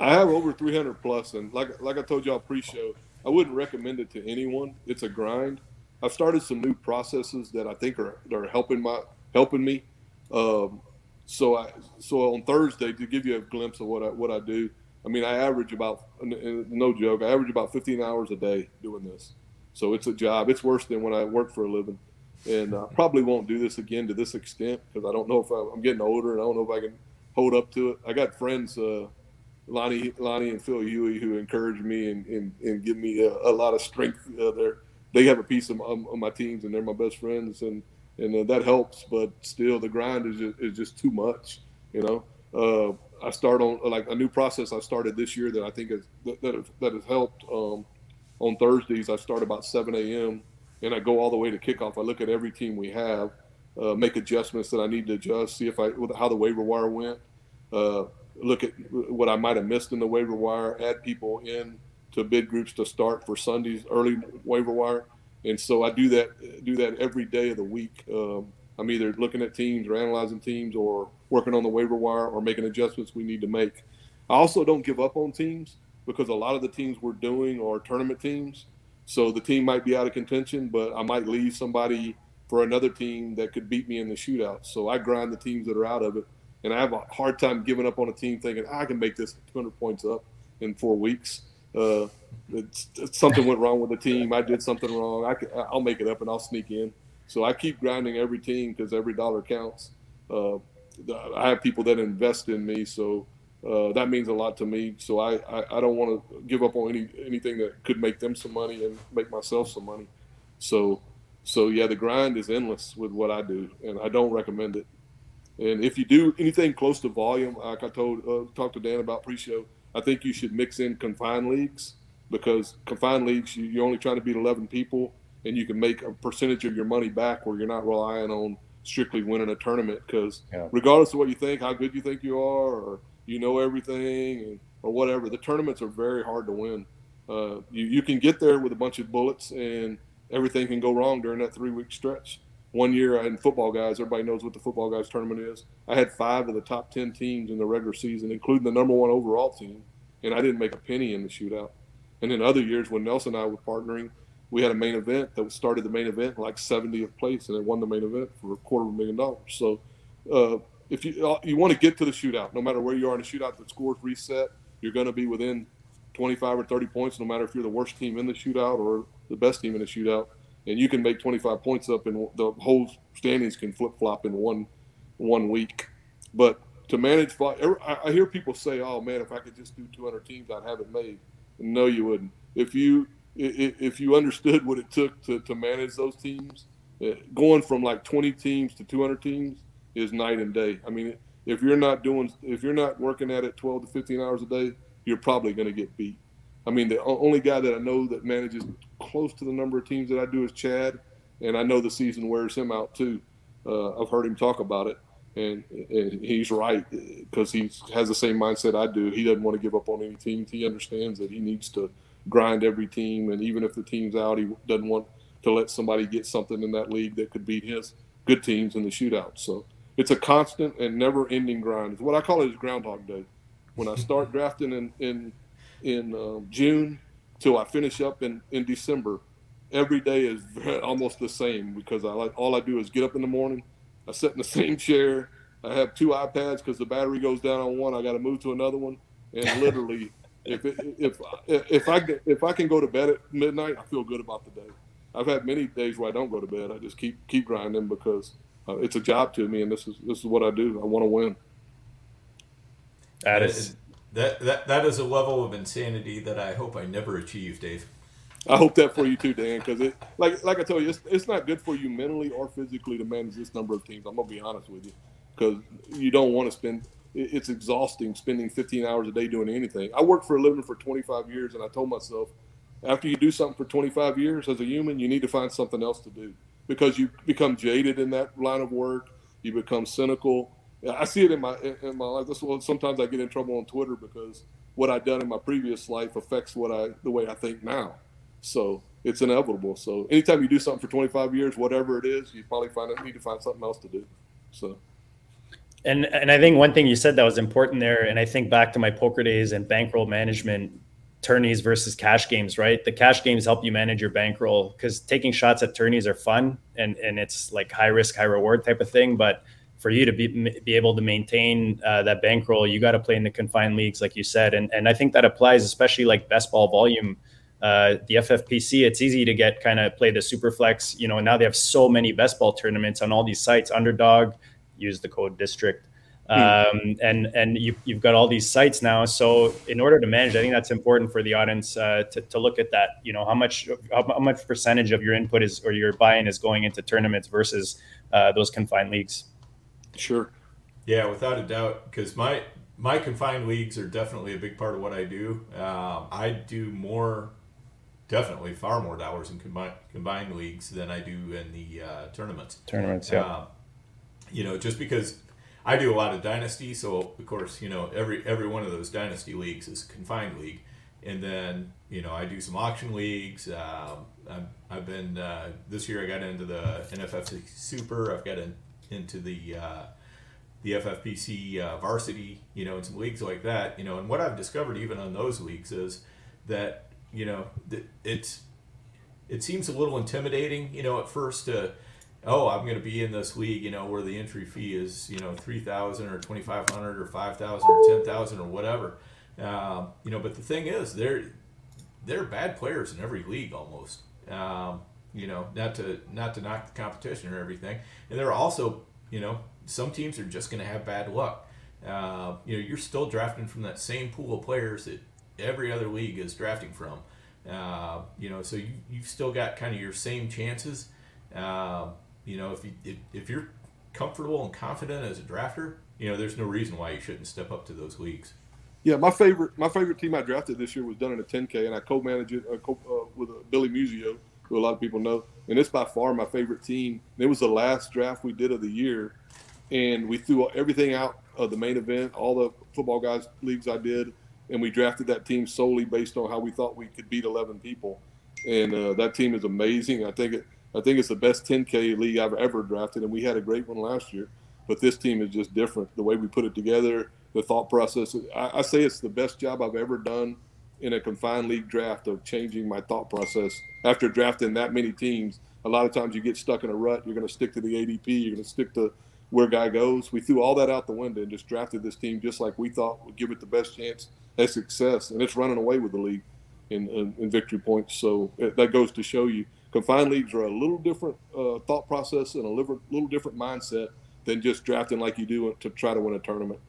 I have over 300 plus, and like like I told y'all pre-show, I wouldn't recommend it to anyone. It's a grind. I've started some new processes that I think are are helping my helping me. Um, so I so on Thursday to give you a glimpse of what I what I do. I mean, I average about no joke. I average about 15 hours a day doing this. So it's a job. It's worse than when I work for a living, and I probably won't do this again to this extent because I don't know if I, am getting older and I don't know if I can hold up to it. I got friends, uh, Lonnie, Lonnie and Phil Huey, who encourage me and, and, and give me a, a lot of strength. Uh, there, they have a piece of, of my teams and they're my best friends and and uh, that helps. But still, the grind is just, is just too much. You know, uh, I start on like a new process I started this year that I think is that that, that has helped. Um, on Thursdays, I start about 7 a.m. and I go all the way to kickoff. I look at every team we have, uh, make adjustments that I need to adjust, see if I how the waiver wire went, uh, look at what I might have missed in the waiver wire, add people in to bid groups to start for Sunday's early waiver wire and so I do that do that every day of the week. Um, I'm either looking at teams or analyzing teams or working on the waiver wire or making adjustments we need to make. I also don't give up on teams because a lot of the teams we're doing are tournament teams. So the team might be out of contention, but I might leave somebody for another team that could beat me in the shootout. So I grind the teams that are out of it. And I have a hard time giving up on a team thinking I can make this 200 points up in four weeks. Uh, it's, it's something went wrong with the team. I did something wrong. I will make it up and I'll sneak in. So I keep grinding every team because every dollar counts. Uh, I have people that invest in me, so uh, that means a lot to me. So I, I, I don't want to give up on any anything that could make them some money and make myself some money. So so yeah, the grind is endless with what I do, and I don't recommend it. And if you do anything close to volume, like I told uh, talked to Dan about pre-show, I think you should mix in confined leagues because confined leagues you, you're only trying to beat 11 people and you can make a percentage of your money back where you're not relying on strictly winning a tournament. Because yeah. regardless of what you think how good you think you are or you know everything and, or whatever the tournaments are very hard to win. Uh, you, you can get there with a bunch of bullets and everything can go wrong during that three week stretch one year in football guys everybody knows what the football guys tournament is i had five of the top 10 teams in the regular season including the number one overall team and i didn't make a penny in the shootout and in other years, when Nelson and I were partnering, we had a main event that started the main event like 70th place, and it won the main event for a quarter of a million dollars. So, uh, if you uh, you want to get to the shootout, no matter where you are in the shootout, the scores reset. You're going to be within 25 or 30 points, no matter if you're the worst team in the shootout or the best team in the shootout. And you can make 25 points up, and the whole standings can flip flop in one one week. But to manage, I hear people say, "Oh man, if I could just do 200 teams, I'd have it made." No, you wouldn't. If you if you understood what it took to, to manage those teams, uh, going from like 20 teams to 200 teams is night and day. I mean, if you're not doing, if you're not working at it 12 to 15 hours a day, you're probably going to get beat. I mean, the only guy that I know that manages close to the number of teams that I do is Chad, and I know the season wears him out too. Uh, I've heard him talk about it and, and he's right because he has the same mindset I do. He doesn't want to give up on any teams. He understands that he needs to grind every team, and even if the team's out, he doesn't want to let somebody get something in that league that could beat his good teams in the shootout. So it's a constant and never-ending grind. It's what I call it is Groundhog Day. When I start drafting in in in uh, June till I finish up in in December, every day is almost the same because I like all I do is get up in the morning I sit in the same chair. I have two iPads because the battery goes down on one. I got to move to another one, and literally, if it, if if I if I can go to bed at midnight, I feel good about the day. I've had many days where I don't go to bed. I just keep keep grinding because uh, it's a job to me, and this is this is what I do. I want to win. That is that that that is a level of insanity that I hope I never achieve, Dave. I hope that for you too, Dan, because it like like I told you, it's, it's not good for you mentally or physically to manage this number of teams. I'm gonna be honest with you, because you don't want to spend. It's exhausting spending 15 hours a day doing anything. I worked for a living for 25 years, and I told myself, after you do something for 25 years as a human, you need to find something else to do because you become jaded in that line of work. You become cynical. I see it in my in my life. That's why sometimes I get in trouble on Twitter because what I've done in my previous life affects what I the way I think now. So it's inevitable. So anytime you do something for 25 years, whatever it is, you probably find need to find something else to do. So. And and I think one thing you said that was important there, and I think back to my poker days and bankroll management, tourneys versus cash games, right? The cash games help you manage your bankroll because taking shots at tourneys are fun and and it's like high risk, high reward type of thing, but for you to be be able to maintain uh, that bankroll, you got to play in the confined leagues, like you said, and and I think that applies especially like best ball volume uh, the FFPC, it's easy to get kind of play the Superflex. You know, now they have so many best ball tournaments on all these sites. Underdog, use the code district, hmm. um, and and you, you've got all these sites now. So in order to manage, I think that's important for the audience uh, to, to look at that. You know, how much how, how, much percentage of your input is or your buy-in is going into tournaments versus uh, those confined leagues. Sure. Yeah, without a doubt, because my my confined leagues are definitely a big part of what I do. Um, I do more definitely far more dollars in combined combined leagues than I do in the uh, tournaments. Tournaments, yeah. Uh, you know, just because I do a lot of dynasty, so of course, you know, every every one of those dynasty leagues is a confined league, and then you know I do some auction leagues. Um, I've, I've been uh, this year I got into the NFFC Super. I've got in, into the uh, the FFPC uh, varsity, you know, and some leagues like that, you know, and what I've discovered even on those leagues is that you know, it's it seems a little intimidating, you know, at first to, oh, I'm going to be in this league, you know, where the entry fee is, you know, three thousand or twenty five hundred or five thousand or ten thousand or whatever, um, you know. But the thing is, they're they're bad players in every league almost. Um, you know, not to not to knock the competition or everything, and there are also, you know, some teams are just going to have bad luck. Uh, you know, you're still drafting from that same pool of players that every other league is drafting from. Uh, you know, so you, you've still got kind of your same chances. Uh, you know, if, you, if, if you're comfortable and confident as a drafter, you know, there's no reason why you shouldn't step up to those leagues. Yeah, my favorite my favorite team I drafted this year was done in a 10K, and I co-managed it uh, co- uh, with uh, Billy Musio, who a lot of people know, and it's by far my favorite team. And it was the last draft we did of the year, and we threw everything out of the main event, all the football guys leagues I did, and we drafted that team solely based on how we thought we could beat 11 people. And uh, that team is amazing. I think it. I think it's the best 10K league I've ever drafted, and we had a great one last year. But this team is just different. The way we put it together, the thought process. I, I say it's the best job I've ever done in a confined league draft of changing my thought process after drafting that many teams. A lot of times you get stuck in a rut. You're going to stick to the ADP. You're going to stick to where guy goes. We threw all that out the window and just drafted this team just like we thought would give it the best chance at success, and it's running away with the league in, in, in victory points. So it, that goes to show you confined leagues are a little different uh, thought process and a little, little different mindset than just drafting like you do to try to win a tournament.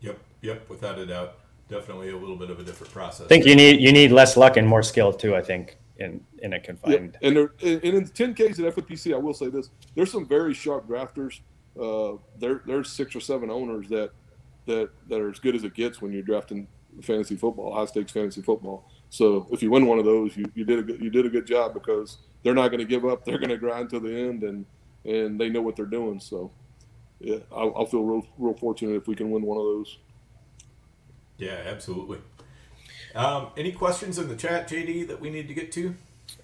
Yep, yep, without a doubt, definitely a little bit of a different process. I think you need you need less luck and more skill too. I think in in a confined. and there, and in 10Ks at FFPC, I will say this: there's some very sharp drafters. Uh, there there's six or seven owners that that that are as good as it gets when you're drafting fantasy football, high stakes fantasy football. So if you win one of those, you, you did a good, you did a good job because they're not going to give up. They're going to grind to the end, and and they know what they're doing. So yeah, I'll, I'll feel real real fortunate if we can win one of those. Yeah, absolutely. Um, any questions in the chat, JD, that we need to get to?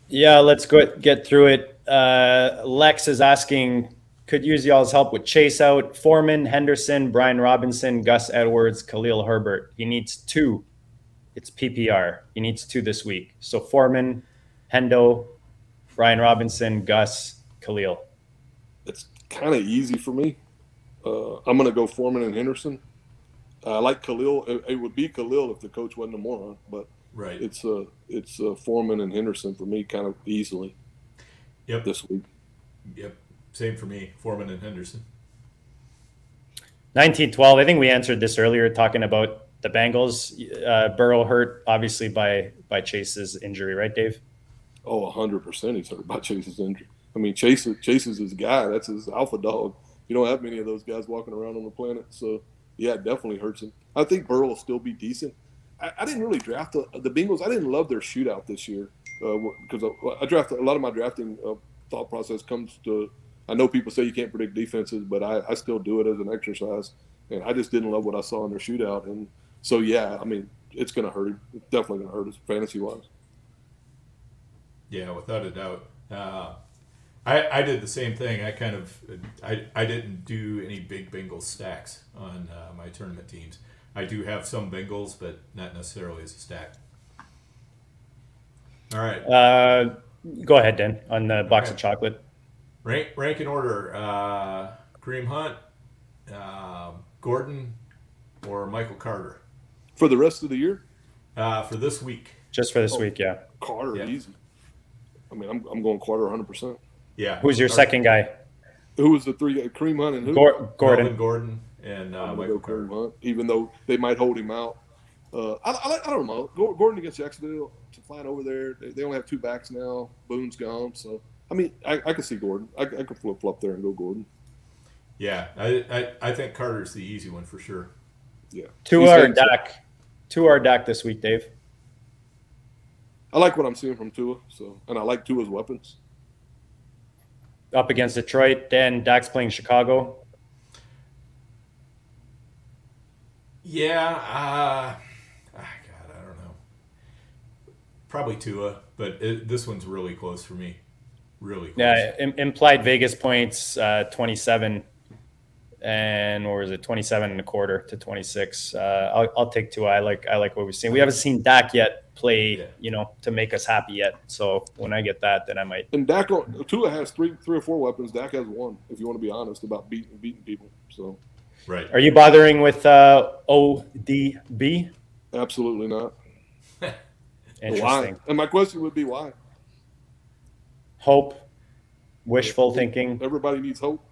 Yeah, let's go get through it. Uh, Lex is asking could use y'all's help with chase out Foreman, Henderson, Brian Robinson, Gus Edwards, Khalil Herbert. He needs two. It's PPR. He needs two this week. So Foreman, Hendo, Brian Robinson, Gus, Khalil. It's kind of easy for me. Uh, I'm going to go Foreman and Henderson. I like Khalil. It, it, would be Khalil if the coach wasn't a moron, but right. it's uh, it's uh, Foreman and Henderson for me, kind of easily. Yep. This week. Yep. Same for me, Foreman and Henderson. 1912. I think we answered this earlier, talking about the Bengals. Uh, Burrow hurt obviously by by Chase's injury, right, Dave? Oh, hundred percent. He's hurt by Chase's injury. I mean, Chase Chase is his guy. That's his alpha dog. You don't have many of those guys walking around on the planet. So yeah, it definitely hurts him. I think Burrow will still be decent. I, I didn't really draft the, the, Bengals. I didn't love their shootout this year because uh, I, I draft a lot of my drafting uh, thought process comes to. I know people say you can't predict defenses, but I, I still do it as an exercise. And I just didn't love what I saw in their shootout. And so yeah, I mean, it's going to hurt. It's definitely going to hurt us fantasy wise. Yeah, without a doubt. Uh, I, I did the same thing. I kind of I, I didn't do any big Bengals stacks on uh, my tournament teams. I do have some Bengals, but not necessarily as a stack. All right. Uh, go ahead, Dan, on the box okay. of chocolate. Rank rank in order: uh, Kareem Hunt, uh, Gordon, or Michael Carter. For the rest of the year? Uh, for this week. Just for this oh, week, yeah. Carter, yeah. easy. I mean, I'm, I'm going Carter 100. percent Yeah. Who's your second guy? Who was the three? Uh, Kareem Hunt and who? Gordon. Melvin Gordon and uh, Michael Carter. Hunt, even though they might hold him out. Uh, I, I, I, don't know. Gordon against Jacksonville, to flying over there. They, they, only have two backs now. Boone's gone, so I mean, I, I can see Gordon. I, I could flip flop there and go Gordon. Yeah, I, I, I think Carter's the easy one for sure. Yeah. Tua our Dak. Tua our Dak this week, Dave. I like what I'm seeing from Tua, so and I like Tua's weapons. Up against Detroit, then Dak's playing Chicago. Yeah, uh, ah, God, I don't know. Probably Tua, but it, this one's really close for me. Really close. Yeah, implied Vegas points, uh, 27 and or is it 27 and a quarter to 26 uh, I'll, I'll take Tua. I like i like what we've seen. We haven't seen dak yet play yeah. you know to make us happy yet. So when i get that then i might and dak tua has three three or four weapons. Dak has one if you want to be honest about beating beating people so. Right. Are you bothering with uh odb absolutely not. Interesting. Why? and my question would be why? Hope. Wishful thinking. Everybody needs hope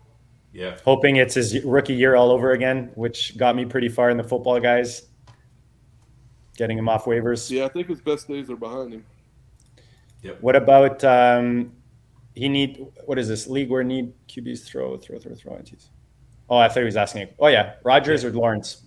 yeah. Hoping it's his rookie year all over again, which got me pretty far in the football guys. Getting him off waivers. Yeah, I think his best days are behind him. Yep. What about um, he need what is this league where need QBs throw throw throw throw INTs? Oh, I thought he was asking. Oh yeah, Rodgers yeah. or Lawrence?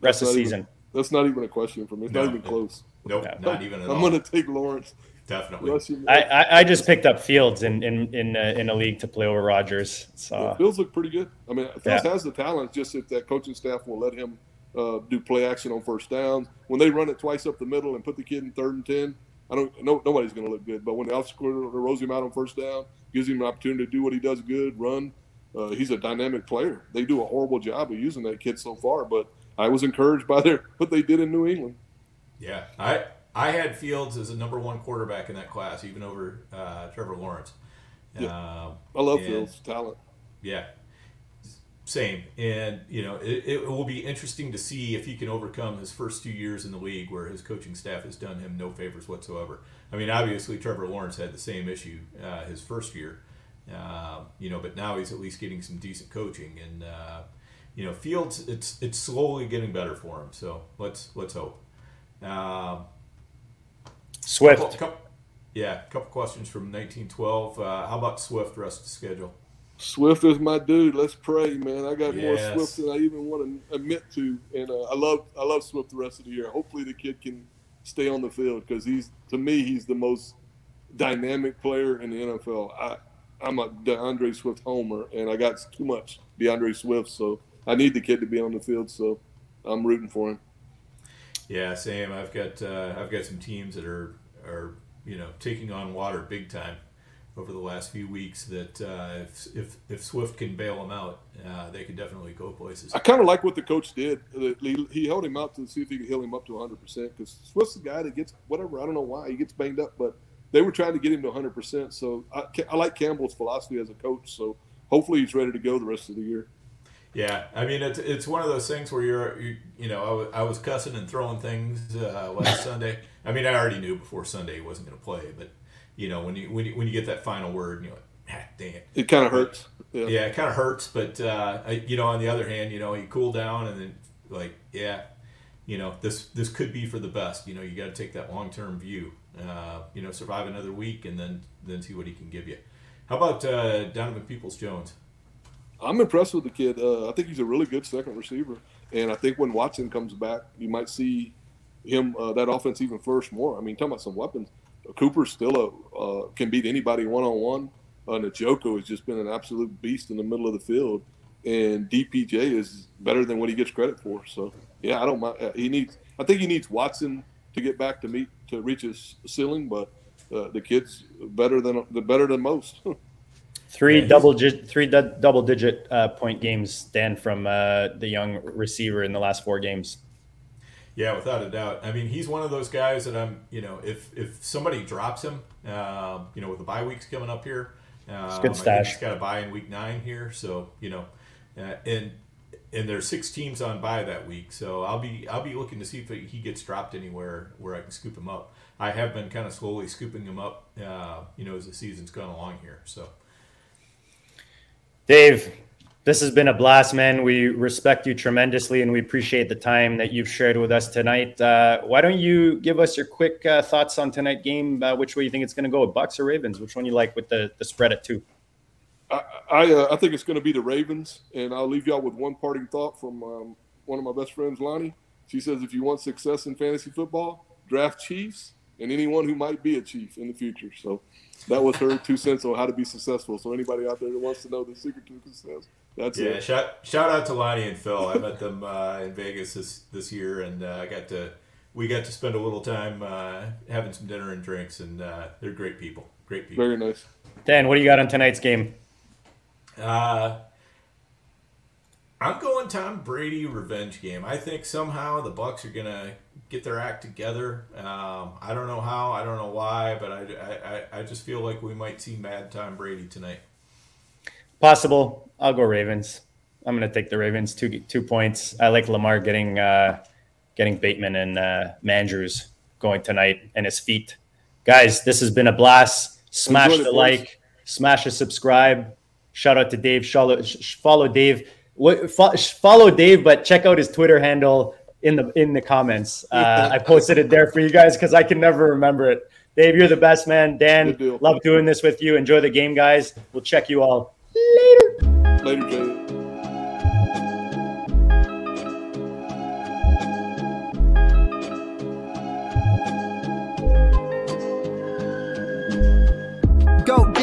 Rest of the season. Even, that's not even a question for me. It's no, not even close. Nope, yeah. not even at I'm all. going to take Lawrence. Definitely. I, I, I, just picked up Fields in in in a, in a league to play over Rodgers. So yeah, Fields look pretty good. I mean, Fields yeah. has the talent. Just if that coaching staff will let him uh, do play action on first downs. When they run it twice up the middle and put the kid in third and ten, I don't no nobody's going to look good. But when the offensive coordinator rolls him out on first down, gives him an opportunity to do what he does good, run. Uh, he's a dynamic player. They do a horrible job of using that kid so far, but I was encouraged by their what they did in New England. Yeah, I I had Fields as a number one quarterback in that class, even over uh, Trevor Lawrence. Yeah. Uh, I love and, Fields' talent. Yeah, same. And you know, it, it, will be interesting to see if he can overcome his first two years in the league, where his coaching staff has done him no favors whatsoever. I mean, obviously Trevor Lawrence had the same issue uh, his first year, uh, you know, but now he's at least getting some decent coaching, and uh, you know, Fields, it's it's slowly getting better for him. So let's let's hope. Um, Swift. Couple, couple, yeah, a couple questions from 1912. Uh, how about Swift the rest of the schedule? Swift is my dude. Let's pray, man. I got yes. more Swift than I even want to admit to, and uh, I love I love Swift the rest of the year. Hopefully, the kid can stay on the field because he's to me he's the most dynamic player in the NFL. I I'm a D'Andre Swift homer, and I got too much D'Andre Swift, so I need the kid to be on the field. So I'm rooting for him. Yeah, same. I've got uh, I've got some teams that are are you know taking on water big time over the last few weeks. That uh, if, if if Swift can bail them out, uh, they could definitely go places. I kind of like what the coach did. He, he held him out to see if he could heal him up to 100 percent because Swift's the guy that gets whatever. I don't know why he gets banged up, but they were trying to get him to 100 percent. So I, I like Campbell's philosophy as a coach. So hopefully he's ready to go the rest of the year. Yeah, I mean it's it's one of those things where you're you, you know I was, I was cussing and throwing things uh, last Sunday. I mean I already knew before Sunday he wasn't going to play, but you know when you when you when you get that final word, and you're like, ah, dang it. It kind of hurts. Yeah. yeah, it kind of hurts, but uh, I, you know on the other hand, you know you cool down and then like yeah, you know this this could be for the best. You know, you got to take that long term view. Uh, you know, survive another week and then then see what he can give you. How about uh, Donovan Peoples Jones? I'm impressed with the kid. Uh, I think he's a really good second receiver, and I think when Watson comes back, you might see him uh, that offense even flourish more. I mean, talking about some weapons, Cooper still a, uh, can beat anybody one on one. Njoku has just been an absolute beast in the middle of the field, and DPJ is better than what he gets credit for. So yeah, I don't mind. Uh, he needs. I think he needs Watson to get back to meet to reach his ceiling, but uh, the kid's better than the better than most. Three yeah, double digit, three d- double digit uh, point games, Dan, from uh, the young receiver in the last four games. Yeah, without a doubt. I mean, he's one of those guys that I'm, you know, if if somebody drops him, uh, you know, with the bye weeks coming up here, um, good stash. He's got a bye in week nine here, so you know, uh, and and there's six teams on bye that week, so I'll be I'll be looking to see if he gets dropped anywhere where I can scoop him up. I have been kind of slowly scooping him up, uh, you know, as the season's gone along here. So, Dave, this has been a blast, man. We respect you tremendously, and we appreciate the time that you've shared with us tonight. Uh, why don't you give us your quick uh, thoughts on tonight game? Uh, which way you think it's going to go, Bucs or Ravens? Which one you like with the the spread at two? I I, uh, I think it's going to be the Ravens, and I'll leave y'all with one parting thought from um, one of my best friends, Lonnie. She says, if you want success in fantasy football, draft Chiefs and anyone who might be a Chief in the future. So that was her two cents on how to be successful. So anybody out there that wants to know the secret to success, that's yeah. It. Shout shout out to Lonnie and Phil. I met them uh, in Vegas this this year, and uh, I got to we got to spend a little time uh, having some dinner and drinks, and uh, they're great people. Great people. Very nice. Dan, what do you got on tonight's game? Uh, I'm going Tom Brady revenge game. I think somehow the Bucs are gonna get their act together. Um, I don't know how. I don't know why, but I, I, I just feel like we might see Mad Tom Brady tonight. Possible. I'll go Ravens. I'm gonna take the Ravens two two points. I like Lamar getting uh, getting Bateman and uh, Mandrews going tonight and his feet. Guys, this has been a blast. Smash the like, smash the subscribe Shout out to Dave. Follow, follow Dave. What follow Dave, but check out his Twitter handle in the in the comments. Uh, I posted it there for you guys because I can never remember it. Dave, you're the best man. Dan, love doing this with you. Enjoy the game, guys. We'll check you all later. Later, Dave.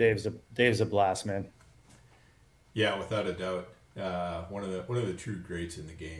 Dave's a Dave's a blast, man. Yeah, without a doubt, uh, one of the one of the true greats in the game.